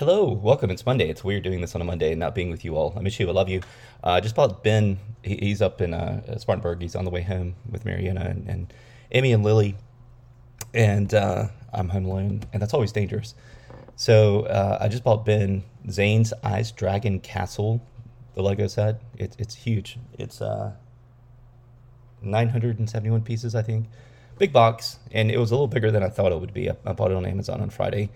Hello, welcome. It's Monday. It's weird doing this on a Monday and not being with you all. I miss you. I love you. Uh, just about Ben. He, he's up in uh, Spartanburg. He's on the way home with Mariana and, and Emmy and Lily, and uh, I'm home alone, and that's always dangerous. So uh, I just bought Ben Zane's Ice Dragon Castle, the Lego set. It, it's huge. It's uh, 971 pieces, I think. Big box, and it was a little bigger than I thought it would be. I, I bought it on Amazon on Friday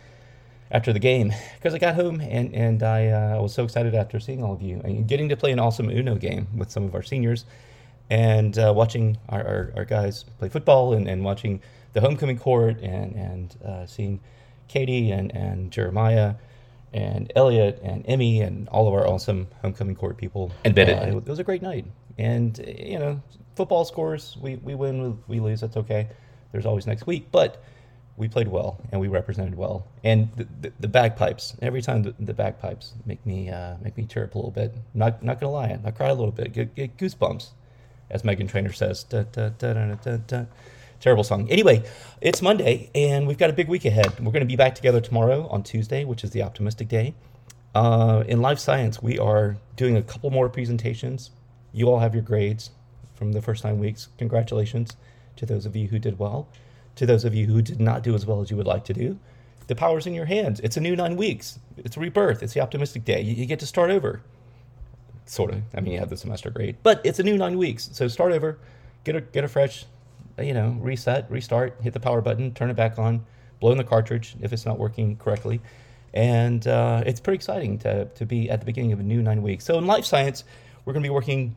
after the game because I got home and and I uh, was so excited after seeing all of you and getting to play an awesome Uno game with some of our seniors and uh, watching our, our, our, guys play football and, and watching the homecoming court and and uh, seeing Katie and and Jeremiah and Elliot and Emmy and all of our awesome homecoming court people. And Bennett. Uh, it was a great night. And you know, football scores we we win we lose that's okay. There's always next week, but we played well and we represented well. And the, the, the bagpipes, every time the, the, bagpipes make me uh, make me tear up a little bit. Not not gonna lie, I cry a little bit, get, get goosebumps, as Meghan Trainor says. Da, da, da, Terrible song. Anyway, it's Monday and we've got a big week ahead. We're to be back together tomorrow on Tuesday, which is the optimistic day. Uh, in life science, we are doing a couple more presentations. You all have your grades from the first nine weeks. Congratulations to those of you who did well to those of you who did not do as well as you would like to do. The power's in your hands. It's a new nine weeks. It's a rebirth. It's the optimistic day. You, you get to start over. Sort of. I mean, you have the semester grade, but it's a new nine weeks. So start over, get a get a fresh, you know, reset, restart, hit the power button, turn it back on, blow in the cartridge if it's not working correctly, and uh, it's pretty exciting to to be at the beginning of a new nine weeks. So in life science, we're going to be working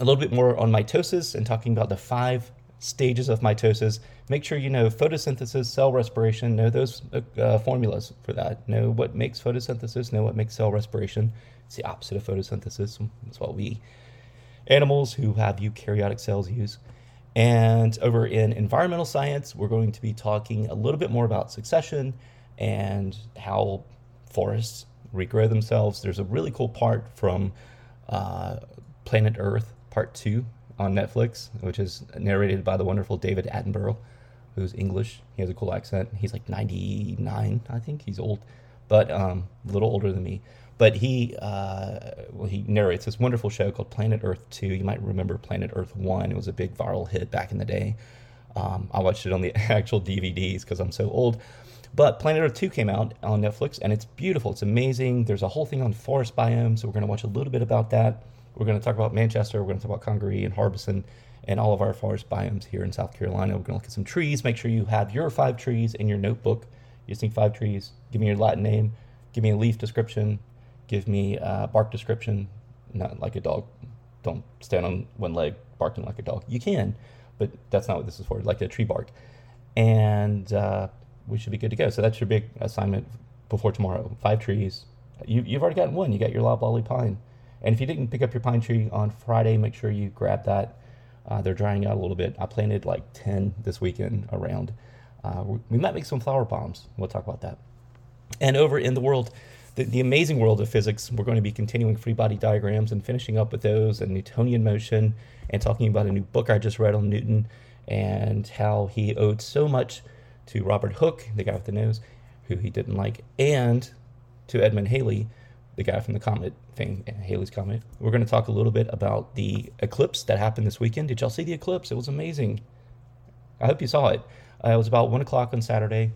a little bit more on mitosis and talking about the five stages of mitosis. Make sure you know photosynthesis, cell respiration, know those uh, uh, formulas for that. Know what makes photosynthesis, know what makes cell respiration. It's the opposite of photosynthesis. That's what we animals who have eukaryotic cells use. And over in environmental science, we're going to be talking a little bit more about succession and how forests regrow themselves. There's a really cool part from uh, Planet Earth, part two, on Netflix, which is narrated by the wonderful David Attenborough, who's English. He has a cool accent. He's like 99, I think. He's old, but um, a little older than me. But he uh, well, he narrates this wonderful show called Planet Earth 2. You might remember Planet Earth 1. It was a big viral hit back in the day. Um, I watched it on the actual DVDs because I'm so old. But Planet Earth 2 came out on Netflix and it's beautiful. It's amazing. There's a whole thing on forest biomes. So we're going to watch a little bit about that. We're going to talk about Manchester. We're going to talk about Congaree and Harbison and all of our forest biomes here in South Carolina. We're going to look at some trees. Make sure you have your five trees in your notebook. You need five trees. Give me your Latin name. Give me a leaf description. Give me a bark description. Not like a dog. Don't stand on one leg barking like a dog. You can, but that's not what this is for. Like a tree bark. And uh, we should be good to go. So that's your big assignment before tomorrow. Five trees. You, you've already gotten one. You got your loblolly pine. And if you didn't pick up your pine tree on Friday, make sure you grab that. Uh, they're drying out a little bit. I planted like 10 this weekend around. Uh, we might make some flower bombs. We'll talk about that. And over in the world, the, the, amazing world of physics, we're going to be continuing free body diagrams and finishing up with those and Newtonian motion and talking about a new book I just read on Newton and how he owed so much to Robert Hooke, the guy with the nose, who he didn't like, and to Edmund Halley, the guy from the comet thing, Halley's Comet. We're going to talk a little bit about the eclipse that happened this weekend. Did y'all see the eclipse? It was amazing. I hope you saw it. Uh, it was about one o'clock on Saturday,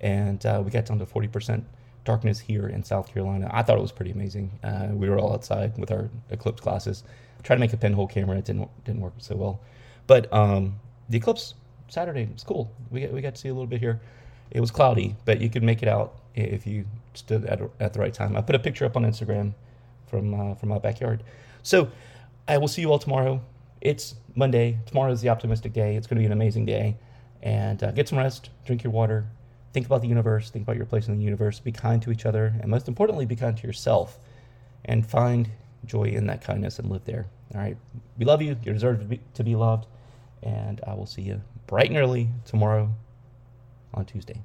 and uh, we got down to 40% darkness here in South Carolina. I thought it was pretty amazing. Uh, we were all outside with our eclipse glasses. Tried to make a pinhole camera. It didn't didn't work so well. But um, the eclipse Saturday was cool. We we got to see a little bit here. It was cloudy, but you could make it out if you stood at, at the right time. I put a picture up on Instagram from uh, from my backyard. So I will see you all tomorrow. It's Monday. Tomorrow is the optimistic day. It's going to be an amazing day. And uh, get some rest. Drink your water. Think about the universe. Think about your place in the universe. Be kind to each other, and most importantly, be kind to yourself. And find joy in that kindness and live there. All right. We love you. You deserve to be, to be loved. And I will see you bright and early tomorrow on Tuesday.